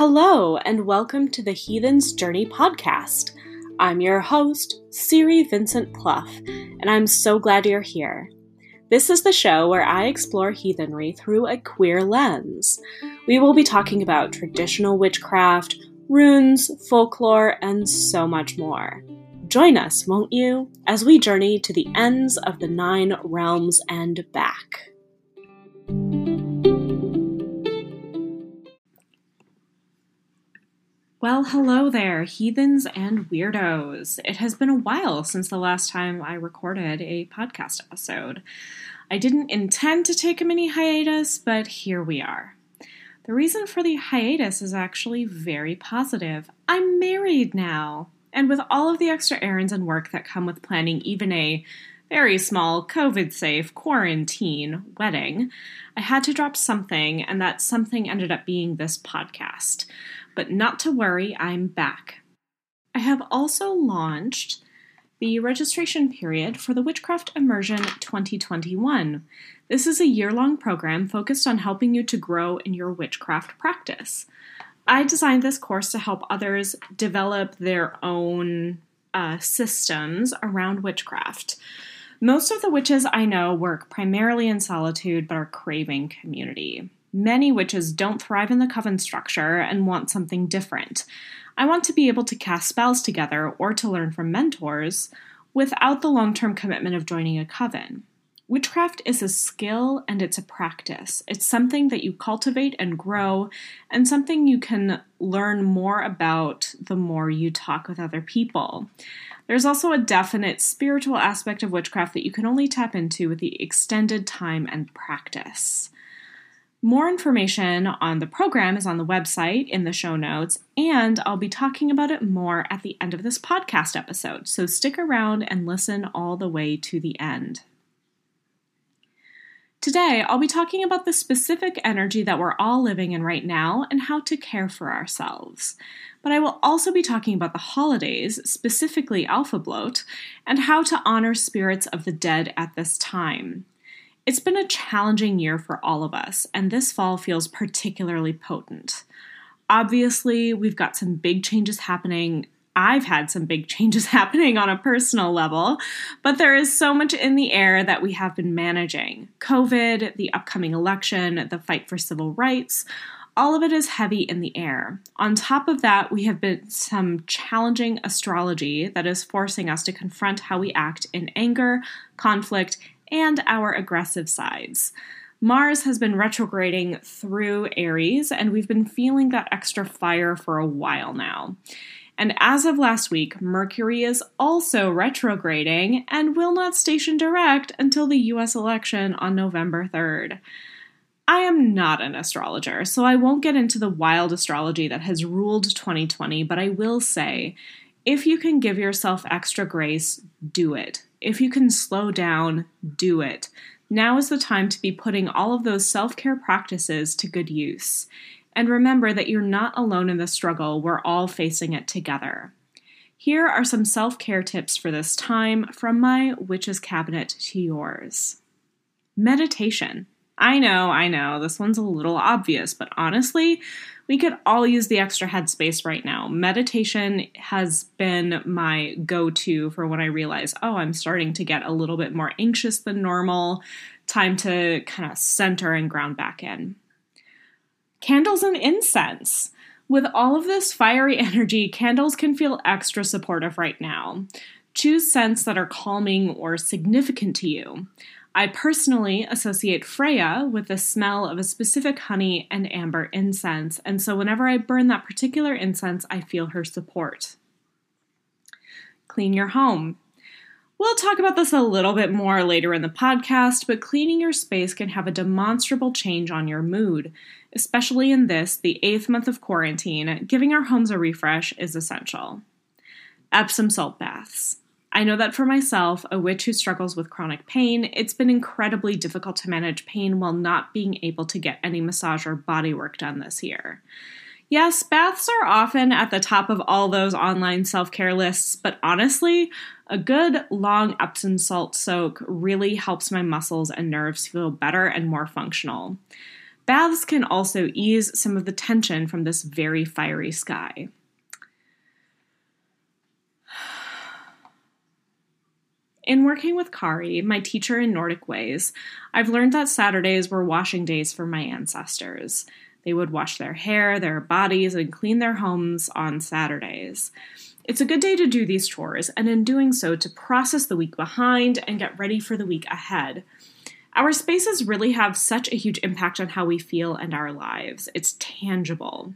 Hello, and welcome to the Heathen's Journey podcast. I'm your host, Siri Vincent Plouff, and I'm so glad you're here. This is the show where I explore heathenry through a queer lens. We will be talking about traditional witchcraft, runes, folklore, and so much more. Join us, won't you, as we journey to the ends of the nine realms and back. Well, hello there, heathens and weirdos. It has been a while since the last time I recorded a podcast episode. I didn't intend to take a mini hiatus, but here we are. The reason for the hiatus is actually very positive. I'm married now. And with all of the extra errands and work that come with planning even a very small, COVID safe quarantine wedding, I had to drop something, and that something ended up being this podcast. But not to worry, I'm back. I have also launched the registration period for the Witchcraft Immersion 2021. This is a year long program focused on helping you to grow in your witchcraft practice. I designed this course to help others develop their own uh, systems around witchcraft. Most of the witches I know work primarily in solitude but are craving community. Many witches don't thrive in the coven structure and want something different. I want to be able to cast spells together or to learn from mentors without the long term commitment of joining a coven. Witchcraft is a skill and it's a practice. It's something that you cultivate and grow, and something you can learn more about the more you talk with other people. There's also a definite spiritual aspect of witchcraft that you can only tap into with the extended time and practice. More information on the program is on the website in the show notes, and I'll be talking about it more at the end of this podcast episode, so stick around and listen all the way to the end. Today, I'll be talking about the specific energy that we're all living in right now and how to care for ourselves. But I will also be talking about the holidays, specifically Alfablot, and how to honor spirits of the dead at this time. It's been a challenging year for all of us, and this fall feels particularly potent. Obviously, we've got some big changes happening. I've had some big changes happening on a personal level, but there is so much in the air that we have been managing COVID, the upcoming election, the fight for civil rights. All of it is heavy in the air. On top of that, we have been some challenging astrology that is forcing us to confront how we act in anger, conflict, and our aggressive sides. Mars has been retrograding through Aries, and we've been feeling that extra fire for a while now. And as of last week, Mercury is also retrograding and will not station direct until the US election on November 3rd. I am not an astrologer, so I won't get into the wild astrology that has ruled 2020, but I will say if you can give yourself extra grace, do it. If you can slow down, do it. Now is the time to be putting all of those self care practices to good use. And remember that you're not alone in the struggle, we're all facing it together. Here are some self care tips for this time from my witch's cabinet to yours. Meditation. I know, I know, this one's a little obvious, but honestly, we could all use the extra headspace right now. Meditation has been my go to for when I realize, oh, I'm starting to get a little bit more anxious than normal. Time to kind of center and ground back in. Candles and incense. With all of this fiery energy, candles can feel extra supportive right now. Choose scents that are calming or significant to you. I personally associate Freya with the smell of a specific honey and amber incense, and so whenever I burn that particular incense, I feel her support. Clean your home. We'll talk about this a little bit more later in the podcast, but cleaning your space can have a demonstrable change on your mood. Especially in this, the eighth month of quarantine, giving our homes a refresh is essential. Epsom salt baths. I know that for myself, a witch who struggles with chronic pain, it's been incredibly difficult to manage pain while not being able to get any massage or body work done this year. Yes, baths are often at the top of all those online self care lists, but honestly, a good long Epsom salt soak really helps my muscles and nerves feel better and more functional. Baths can also ease some of the tension from this very fiery sky. In working with Kari, my teacher in Nordic ways, I've learned that Saturdays were washing days for my ancestors. They would wash their hair, their bodies, and clean their homes on Saturdays. It's a good day to do these chores, and in doing so, to process the week behind and get ready for the week ahead. Our spaces really have such a huge impact on how we feel and our lives. It's tangible.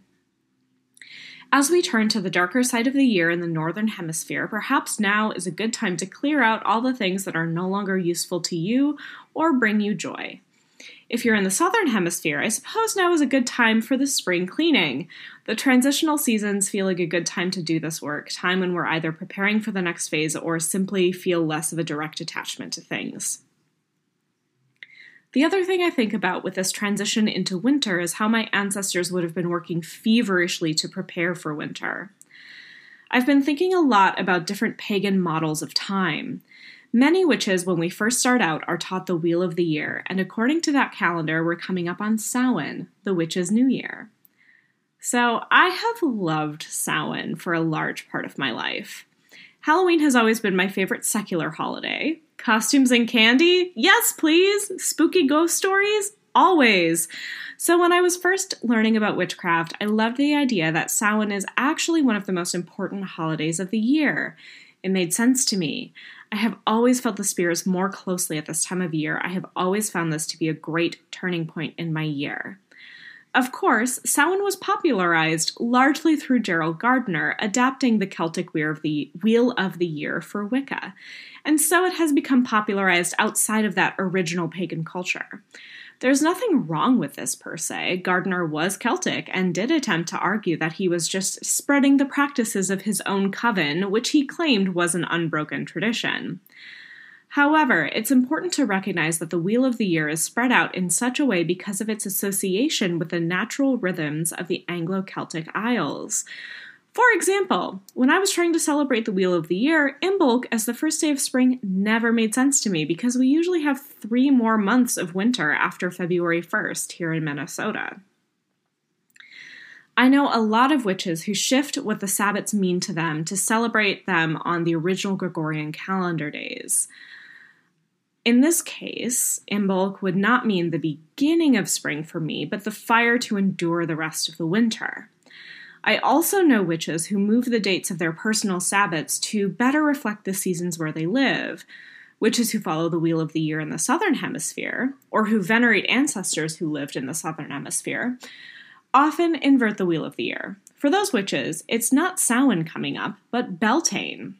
As we turn to the darker side of the year in the Northern Hemisphere, perhaps now is a good time to clear out all the things that are no longer useful to you or bring you joy. If you're in the Southern Hemisphere, I suppose now is a good time for the spring cleaning. The transitional seasons feel like a good time to do this work, time when we're either preparing for the next phase or simply feel less of a direct attachment to things. The other thing I think about with this transition into winter is how my ancestors would have been working feverishly to prepare for winter. I've been thinking a lot about different pagan models of time. Many witches, when we first start out, are taught the Wheel of the Year, and according to that calendar, we're coming up on Samhain, the witch's new year. So I have loved Samhain for a large part of my life. Halloween has always been my favorite secular holiday, Costumes and candy? Yes, please. Spooky ghost stories? Always. So, when I was first learning about witchcraft, I loved the idea that Samhain is actually one of the most important holidays of the year. It made sense to me. I have always felt the spirits more closely at this time of year. I have always found this to be a great turning point in my year. Of course, Samhain was popularized largely through Gerald Gardner, adapting the Celtic Wheel of the, Wheel of the Year for Wicca, and so it has become popularized outside of that original pagan culture. There's nothing wrong with this per se. Gardner was Celtic and did attempt to argue that he was just spreading the practices of his own coven, which he claimed was an unbroken tradition. However, it's important to recognize that the Wheel of the Year is spread out in such a way because of its association with the natural rhythms of the Anglo Celtic Isles. For example, when I was trying to celebrate the Wheel of the Year, Imbolc as the first day of spring never made sense to me because we usually have three more months of winter after February 1st here in Minnesota. I know a lot of witches who shift what the Sabbats mean to them to celebrate them on the original Gregorian calendar days. In this case, Imbolc would not mean the beginning of spring for me, but the fire to endure the rest of the winter. I also know witches who move the dates of their personal Sabbats to better reflect the seasons where they live. Witches who follow the wheel of the year in the southern hemisphere, or who venerate ancestors who lived in the southern hemisphere, often invert the wheel of the year. For those witches, it's not Samhain coming up, but Beltane.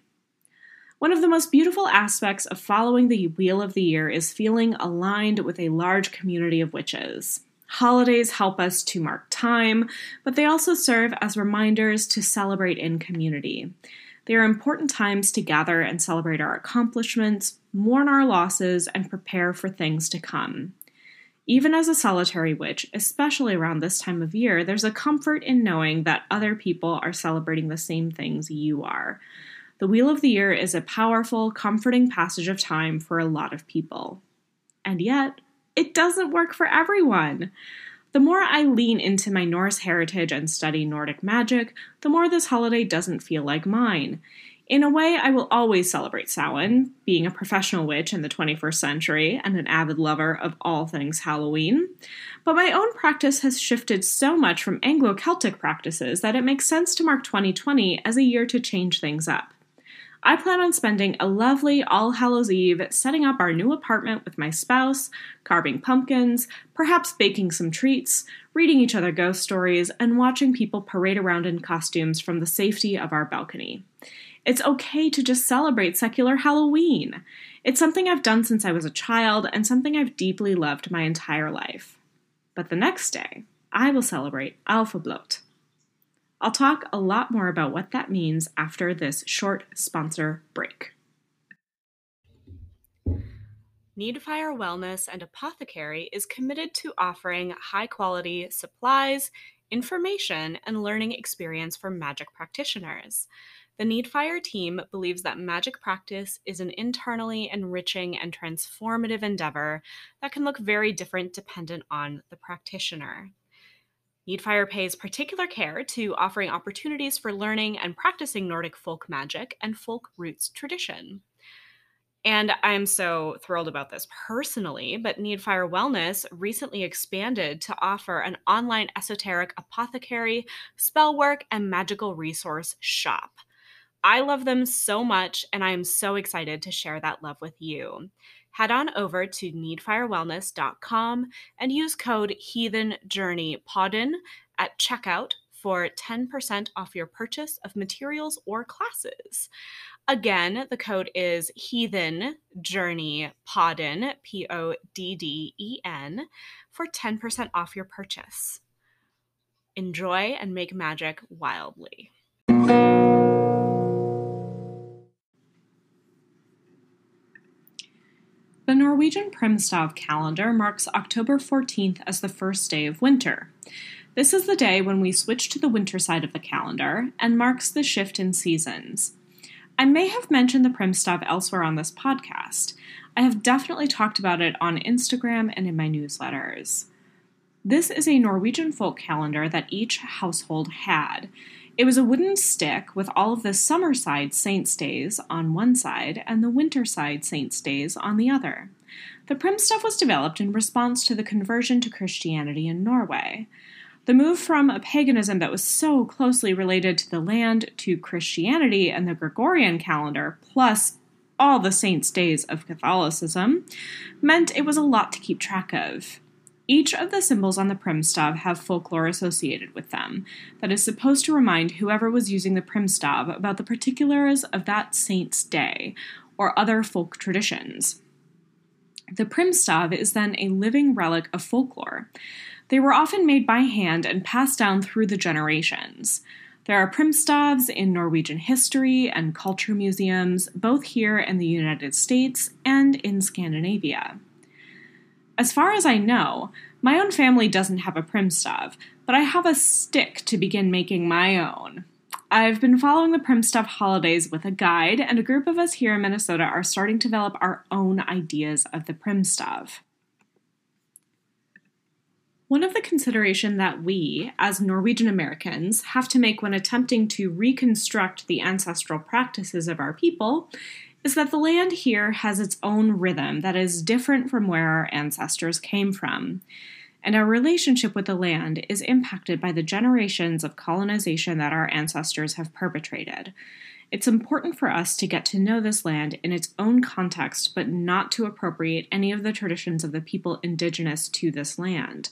One of the most beautiful aspects of following the Wheel of the Year is feeling aligned with a large community of witches. Holidays help us to mark time, but they also serve as reminders to celebrate in community. They are important times to gather and celebrate our accomplishments, mourn our losses, and prepare for things to come. Even as a solitary witch, especially around this time of year, there's a comfort in knowing that other people are celebrating the same things you are. The Wheel of the Year is a powerful, comforting passage of time for a lot of people. And yet, it doesn't work for everyone. The more I lean into my Norse heritage and study Nordic magic, the more this holiday doesn't feel like mine. In a way, I will always celebrate Samhain, being a professional witch in the 21st century and an avid lover of all things Halloween. But my own practice has shifted so much from Anglo Celtic practices that it makes sense to mark 2020 as a year to change things up. I plan on spending a lovely All Hallows Eve setting up our new apartment with my spouse, carving pumpkins, perhaps baking some treats, reading each other ghost stories, and watching people parade around in costumes from the safety of our balcony. It's okay to just celebrate secular Halloween. It's something I've done since I was a child and something I've deeply loved my entire life. But the next day, I will celebrate Alfablot. I'll talk a lot more about what that means after this short sponsor break. Needfire Wellness and Apothecary is committed to offering high quality supplies, information, and learning experience for magic practitioners. The Needfire team believes that magic practice is an internally enriching and transformative endeavor that can look very different dependent on the practitioner. Needfire pays particular care to offering opportunities for learning and practicing Nordic folk magic and folk roots tradition. And I'm so thrilled about this personally, but Needfire Wellness recently expanded to offer an online esoteric apothecary, spell work, and magical resource shop. I love them so much, and I am so excited to share that love with you. Head on over to needfirewellness.com and use code Heathen Journey Podden at checkout for 10% off your purchase of materials or classes. Again, the code is Heathen Journey Podden, P O D D E N, for 10% off your purchase. Enjoy and make magic wildly. Norwegian Primstav calendar marks October 14th as the first day of winter. This is the day when we switch to the winter side of the calendar and marks the shift in seasons. I may have mentioned the Primstav elsewhere on this podcast. I have definitely talked about it on Instagram and in my newsletters. This is a Norwegian folk calendar that each household had. It was a wooden stick with all of the summer side saints' days on one side and the winter side saints' days on the other. The primstav was developed in response to the conversion to Christianity in Norway. The move from a paganism that was so closely related to the land to Christianity and the Gregorian calendar, plus all the saints' days of Catholicism, meant it was a lot to keep track of. Each of the symbols on the primstav have folklore associated with them that is supposed to remind whoever was using the primstav about the particulars of that saint's day or other folk traditions. The primstav is then a living relic of folklore. They were often made by hand and passed down through the generations. There are primstavs in Norwegian history and culture museums, both here in the United States and in Scandinavia. As far as I know, my own family doesn't have a primstav, but I have a stick to begin making my own. I've been following the Primstav holidays with a guide, and a group of us here in Minnesota are starting to develop our own ideas of the Primstav. One of the consideration that we, as Norwegian Americans, have to make when attempting to reconstruct the ancestral practices of our people is that the land here has its own rhythm that is different from where our ancestors came from. And our relationship with the land is impacted by the generations of colonization that our ancestors have perpetrated. It's important for us to get to know this land in its own context, but not to appropriate any of the traditions of the people indigenous to this land.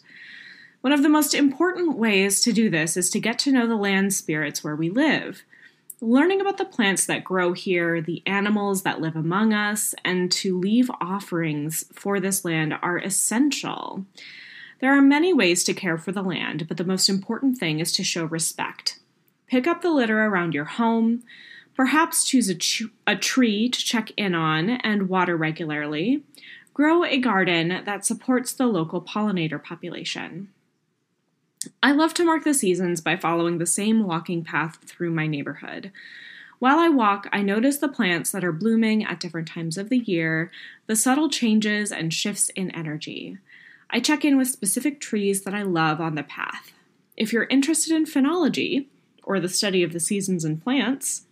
One of the most important ways to do this is to get to know the land spirits where we live. Learning about the plants that grow here, the animals that live among us, and to leave offerings for this land are essential. There are many ways to care for the land, but the most important thing is to show respect. Pick up the litter around your home, Perhaps choose a, ch- a tree to check in on and water regularly. Grow a garden that supports the local pollinator population. I love to mark the seasons by following the same walking path through my neighborhood. While I walk, I notice the plants that are blooming at different times of the year, the subtle changes and shifts in energy. I check in with specific trees that I love on the path. If you're interested in phenology, or the study of the seasons and plants,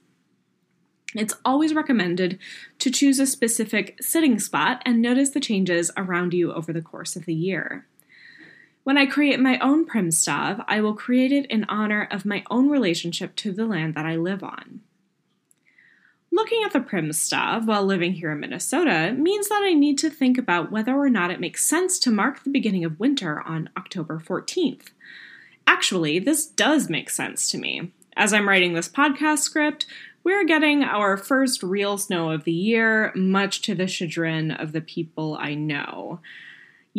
it's always recommended to choose a specific sitting spot and notice the changes around you over the course of the year. When I create my own primstav, I will create it in honor of my own relationship to the land that I live on. Looking at the primstav while living here in Minnesota means that I need to think about whether or not it makes sense to mark the beginning of winter on October 14th. Actually, this does make sense to me. As I'm writing this podcast script, we're getting our first real snow of the year, much to the chagrin of the people I know.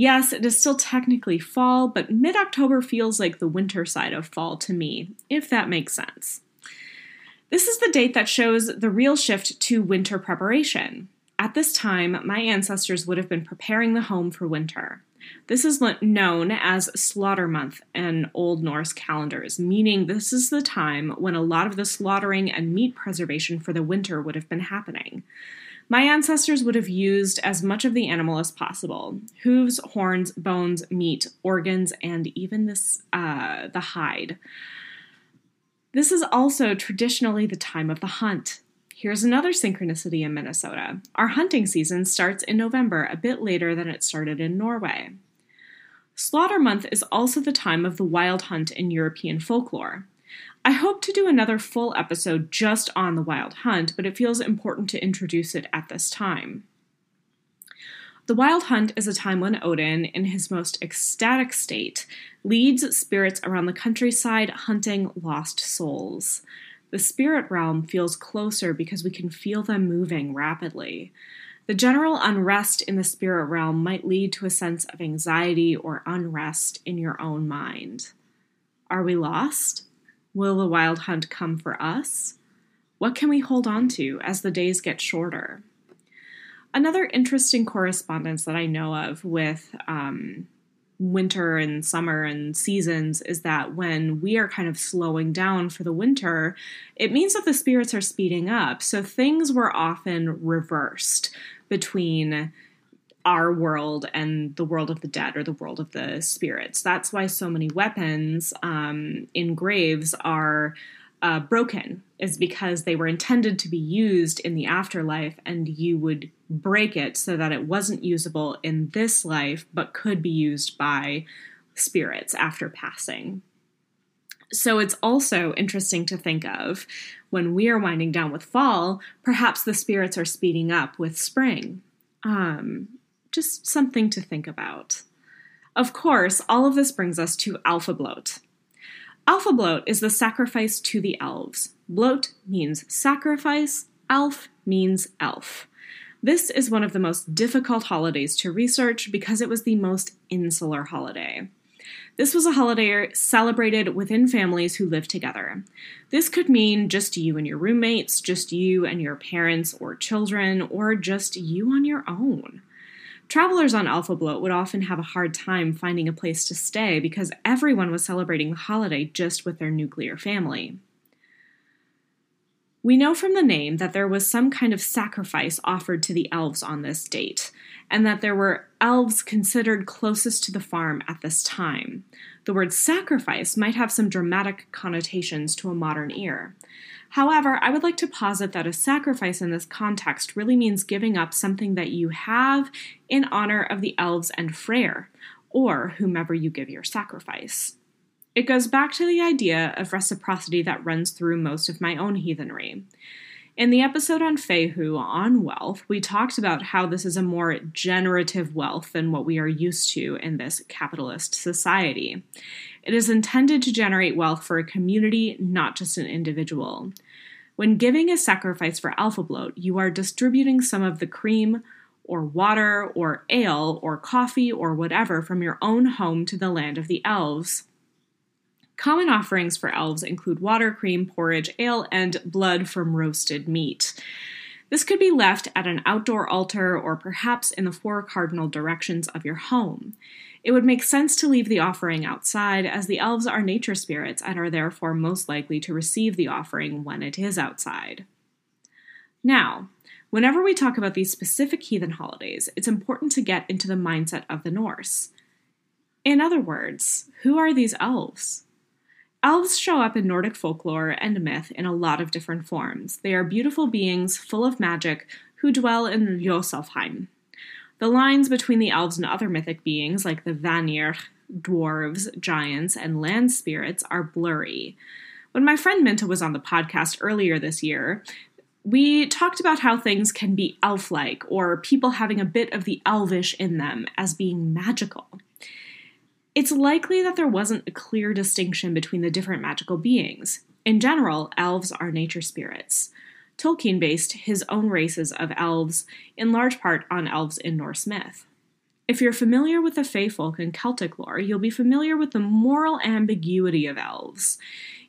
Yes, it is still technically fall, but mid October feels like the winter side of fall to me, if that makes sense. This is the date that shows the real shift to winter preparation. at this time, my ancestors would have been preparing the home for winter. This is known as Slaughter Month in Old Norse calendars, meaning this is the time when a lot of the slaughtering and meat preservation for the winter would have been happening. My ancestors would have used as much of the animal as possible hooves, horns, bones, meat, organs, and even this, uh, the hide. This is also traditionally the time of the hunt. Here's another synchronicity in Minnesota. Our hunting season starts in November, a bit later than it started in Norway. Slaughter Month is also the time of the wild hunt in European folklore. I hope to do another full episode just on the wild hunt, but it feels important to introduce it at this time. The Wild Hunt is a time when Odin, in his most ecstatic state, leads spirits around the countryside hunting lost souls. The spirit realm feels closer because we can feel them moving rapidly. The general unrest in the spirit realm might lead to a sense of anxiety or unrest in your own mind. Are we lost? Will the wild hunt come for us? What can we hold on to as the days get shorter? Another interesting correspondence that I know of with um, winter and summer and seasons is that when we are kind of slowing down for the winter, it means that the spirits are speeding up. So things were often reversed between our world and the world of the dead or the world of the spirits. That's why so many weapons um, in graves are uh, broken, is because they were intended to be used in the afterlife, and you would break it so that it wasn't usable in this life, but could be used by spirits after passing. So it's also interesting to think of when we are winding down with fall, perhaps the spirits are speeding up with spring. Um, just something to think about. Of course, all of this brings us to Alfablot. Alpha Bloat is the sacrifice to the elves. Blot means sacrifice, Alf means elf. This is one of the most difficult holidays to research because it was the most insular holiday. This was a holiday celebrated within families who lived together. This could mean just you and your roommates, just you and your parents or children, or just you on your own. Travelers on Alfablot would often have a hard time finding a place to stay because everyone was celebrating the holiday just with their nuclear family. We know from the name that there was some kind of sacrifice offered to the elves on this date, and that there were elves considered closest to the farm at this time. The word sacrifice might have some dramatic connotations to a modern ear. However, I would like to posit that a sacrifice in this context really means giving up something that you have in honor of the elves and Freyr, or whomever you give your sacrifice. It goes back to the idea of reciprocity that runs through most of my own heathenry. In the episode on Fehu on wealth, we talked about how this is a more generative wealth than what we are used to in this capitalist society. It is intended to generate wealth for a community, not just an individual. When giving a sacrifice for alfablot, you are distributing some of the cream or water or ale or coffee or whatever from your own home to the land of the elves. Common offerings for elves include water, cream, porridge, ale, and blood from roasted meat. This could be left at an outdoor altar or perhaps in the four cardinal directions of your home. It would make sense to leave the offering outside, as the elves are nature spirits and are therefore most likely to receive the offering when it is outside. Now, whenever we talk about these specific heathen holidays, it's important to get into the mindset of the Norse. In other words, who are these elves? Elves show up in Nordic folklore and myth in a lot of different forms. They are beautiful beings full of magic who dwell in Ljosalfheim. The lines between the elves and other mythic beings, like the Vanir, dwarves, giants, and land spirits, are blurry. When my friend Minta was on the podcast earlier this year, we talked about how things can be elf like or people having a bit of the elvish in them as being magical. It's likely that there wasn't a clear distinction between the different magical beings. In general, elves are nature spirits. Tolkien based his own races of elves in large part on elves in Norse myth. If you're familiar with the Fey folk and Celtic lore, you'll be familiar with the moral ambiguity of elves.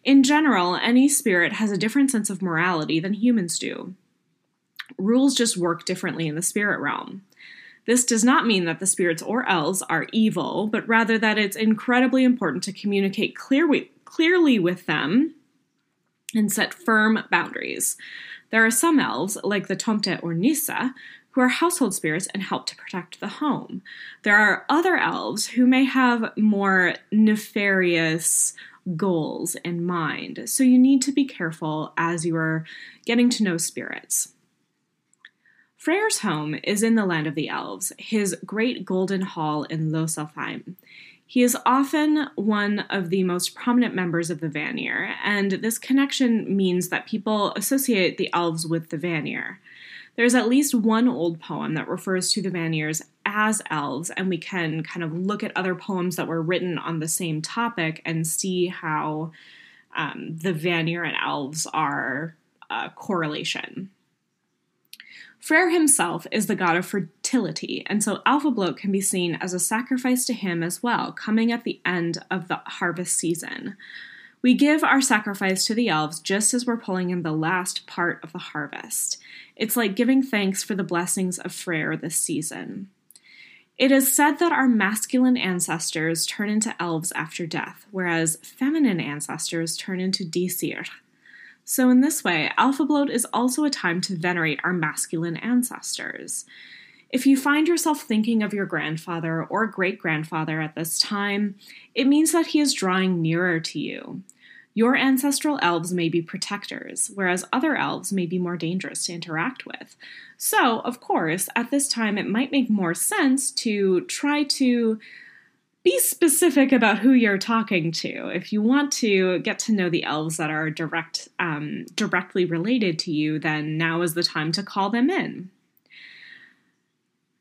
In general, any spirit has a different sense of morality than humans do. Rules just work differently in the spirit realm. This does not mean that the spirits or elves are evil, but rather that it's incredibly important to communicate clear clearly with them and set firm boundaries. There are some elves, like the Tomte or Nisse, who are household spirits and help to protect the home. There are other elves who may have more nefarious goals in mind, so you need to be careful as you are getting to know spirits. Freyr's home is in the land of the elves, his great golden hall in Ljosalfheim. He is often one of the most prominent members of the Vanir, and this connection means that people associate the elves with the Vanir. There's at least one old poem that refers to the Vanirs as elves, and we can kind of look at other poems that were written on the same topic and see how um, the Vanir and elves are a correlation. Freyr himself is the god of fertility, and so Alfablot can be seen as a sacrifice to him as well, coming at the end of the harvest season. We give our sacrifice to the elves just as we're pulling in the last part of the harvest. It's like giving thanks for the blessings of Freyr this season. It is said that our masculine ancestors turn into elves after death, whereas feminine ancestors turn into Disir, so, in this way, Alfablot is also a time to venerate our masculine ancestors. If you find yourself thinking of your grandfather or great grandfather at this time, it means that he is drawing nearer to you. Your ancestral elves may be protectors, whereas other elves may be more dangerous to interact with. So, of course, at this time, it might make more sense to try to be specific about who you're talking to. If you want to get to know the elves that are direct, um, directly related to you, then now is the time to call them in.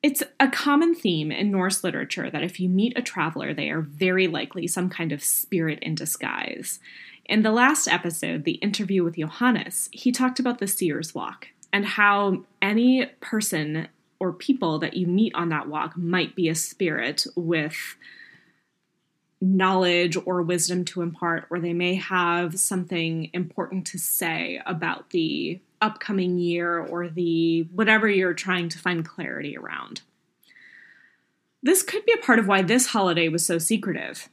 It's a common theme in Norse literature that if you meet a traveler, they are very likely some kind of spirit in disguise. In the last episode, the interview with Johannes, he talked about the Seer's Walk and how any person or people that you meet on that walk might be a spirit with knowledge or wisdom to impart, or they may have something important to say about the upcoming year or the whatever you're trying to find clarity around. This could be a part of why this holiday was so secretive.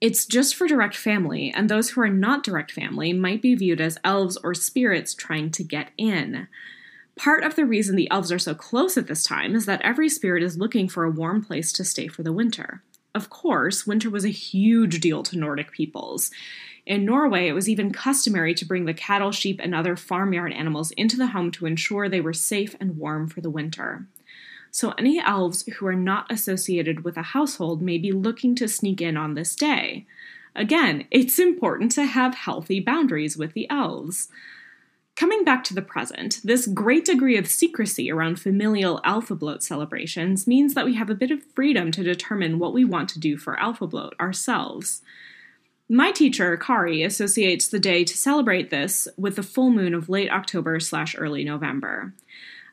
It's just for direct family, and those who are not direct family might be viewed as elves or spirits trying to get in. Part of the reason the elves are so close at this time is that every spirit is looking for a warm place to stay for the winter. Of course, winter was a huge deal to Nordic peoples. In Norway, it was even customary to bring the cattle, sheep, and other farmyard animals into the home to ensure they were safe and warm for the winter. So, any elves who are not associated with a household may be looking to sneak in on this day. Again, it's important to have healthy boundaries with the elves. Coming back to the present, this great degree of secrecy around familial alfablot celebrations means that we have a bit of freedom to determine what we want to do for alfablot ourselves. My teacher, Kari, associates the day to celebrate this with the full moon of late October slash early November.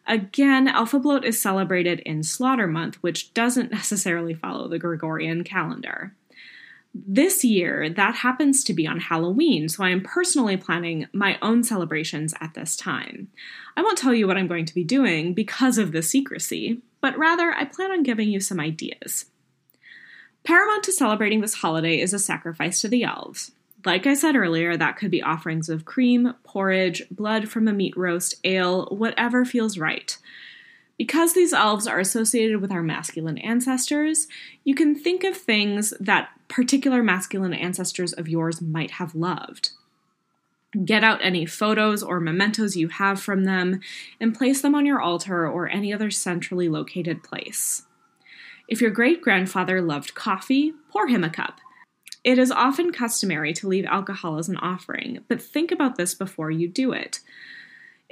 Again, Alfablot is celebrated in Slaughter Month, which doesn't necessarily follow the Gregorian calendar. This year, that happens to be on Halloween, so I am personally planning my own celebrations at this time. I won't tell you what I'm going to be doing because of the secrecy, but rather I plan on giving you some ideas. Paramount to celebrating this holiday is a sacrifice to the elves. Like I said earlier, that could be offerings of cream, porridge, blood from a meat roast, ale, whatever feels right. Because these elves are associated with our masculine ancestors, you can think of things that particular masculine ancestors of yours might have loved. Get out any photos or mementos you have from them and place them on your altar or any other centrally located place. If your great grandfather loved coffee, pour him a cup. It is often customary to leave alcohol as an offering, but think about this before you do it.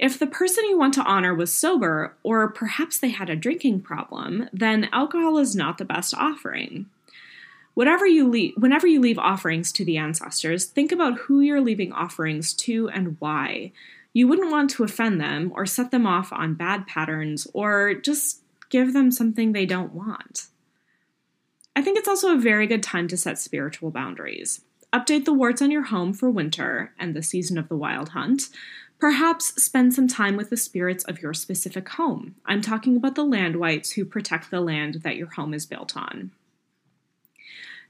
If the person you want to honor was sober, or perhaps they had a drinking problem, then alcohol is not the best offering. Whatever you leave, whenever you leave offerings to the ancestors, think about who you're leaving offerings to and why. You wouldn't want to offend them or set them off on bad patterns or just give them something they don't want. I think it's also a very good time to set spiritual boundaries. Update the warts on your home for winter and the season of the wild hunt, Perhaps spend some time with the spirits of your specific home. I'm talking about the land wights who protect the land that your home is built on.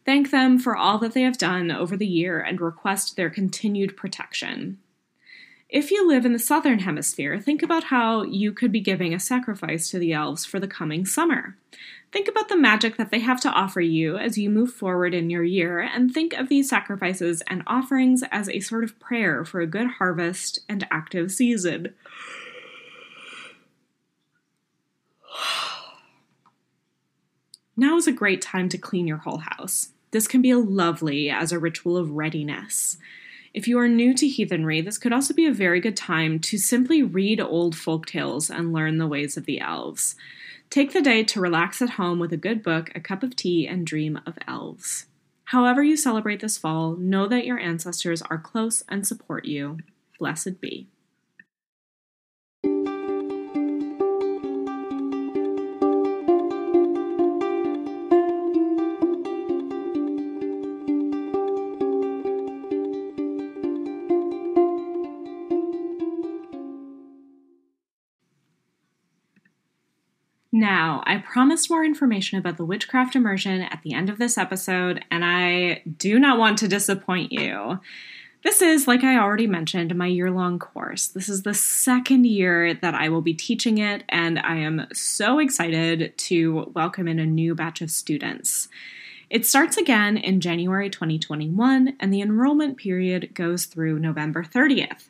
Thank them for all that they have done over the year and request their continued protection. If you live in the southern hemisphere, think about how you could be giving a sacrifice to the elves for the coming summer. Think about the magic that they have to offer you as you move forward in your year, and think of these sacrifices and offerings as a sort of prayer for a good harvest and active season. Now is a great time to clean your whole house. This can be lovely as a ritual of readiness. If you are new to heathenry, this could also be a very good time to simply read old folk tales and learn the ways of the elves. Take the day to relax at home with a good book, a cup of tea, and dream of elves. However, you celebrate this fall, know that your ancestors are close and support you. Blessed be. Now, I promised more information about the witchcraft immersion at the end of this episode, and I do not want to disappoint you. This is, like I already mentioned, my year long course. This is the second year that I will be teaching it, and I am so excited to welcome in a new batch of students. It starts again in January 2021, and the enrollment period goes through November 30th.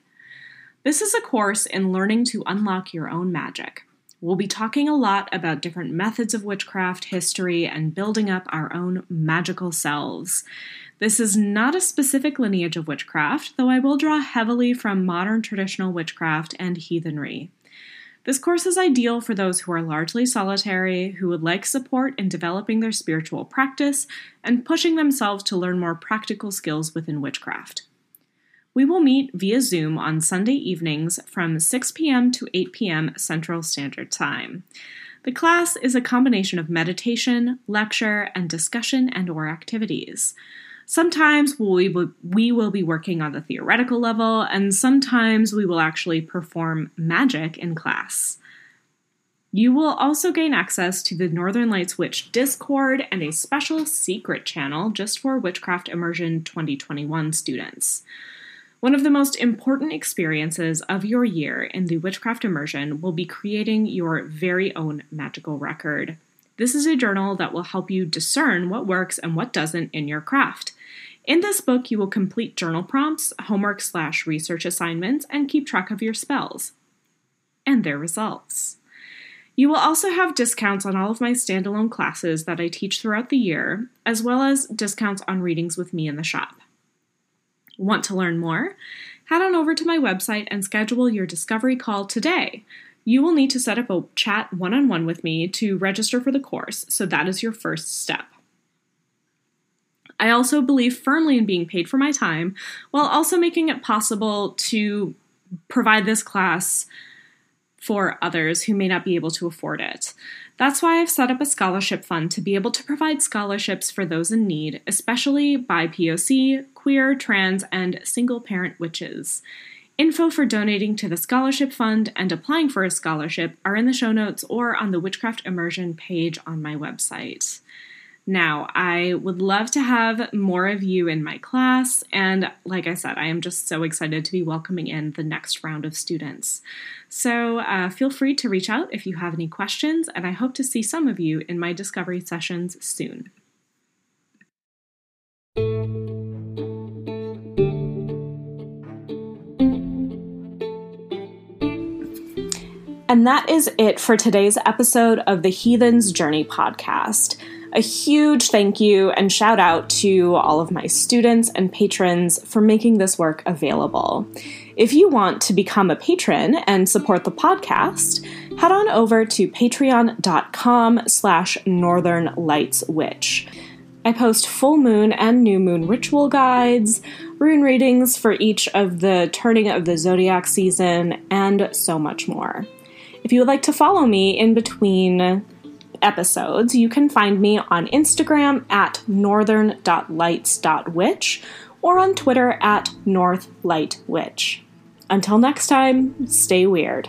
This is a course in learning to unlock your own magic. We'll be talking a lot about different methods of witchcraft, history, and building up our own magical selves. This is not a specific lineage of witchcraft, though I will draw heavily from modern traditional witchcraft and heathenry. This course is ideal for those who are largely solitary, who would like support in developing their spiritual practice, and pushing themselves to learn more practical skills within witchcraft. We will meet via Zoom on Sunday evenings from 6 p.m. to 8 p.m. Central Standard Time. The class is a combination of meditation, lecture, and discussion and or activities. Sometimes we will, we will be working on the theoretical level, and sometimes we will actually perform magic in class. You will also gain access to the Northern Lights Witch Discord and a special secret channel just for Witchcraft Immersion 2021 students. One of the most important experiences of your year in the Witchcraft Immersion will be creating your very own magical record. This is a journal that will help you discern what works and what doesn't in your craft. In this book, you will complete journal prompts, homework slash research assignments, and keep track of your spells and their results. You will also have discounts on all of my standalone classes that I teach throughout the year, as well as discounts on readings with me in the shop. Want to learn more? Head on over to my website and schedule your discovery call today. You will need to set up a chat one on one with me to register for the course, so that is your first step. I also believe firmly in being paid for my time while also making it possible to provide this class for others who may not be able to afford it. That's why I've set up a scholarship fund to be able to provide scholarships for those in need, especially BIPOC, queer, trans, and single parent witches. Info for donating to the scholarship fund and applying for a scholarship are in the show notes or on the Witchcraft Immersion page on my website. Now, I would love to have more of you in my class, and like I said, I am just so excited to be welcoming in the next round of students. So uh, feel free to reach out if you have any questions, and I hope to see some of you in my discovery sessions soon. And that is it for today's episode of the Heathen's Journey podcast. A huge thank you and shout out to all of my students and patrons for making this work available. If you want to become a patron and support the podcast, head on over to patreon.com slash northern lights witch. I post full moon and new moon ritual guides, rune readings for each of the turning of the zodiac season, and so much more. If you would like to follow me in between episodes, you can find me on Instagram at northern.lights.witch or on Twitter at northlightwitch. Until next time, stay weird.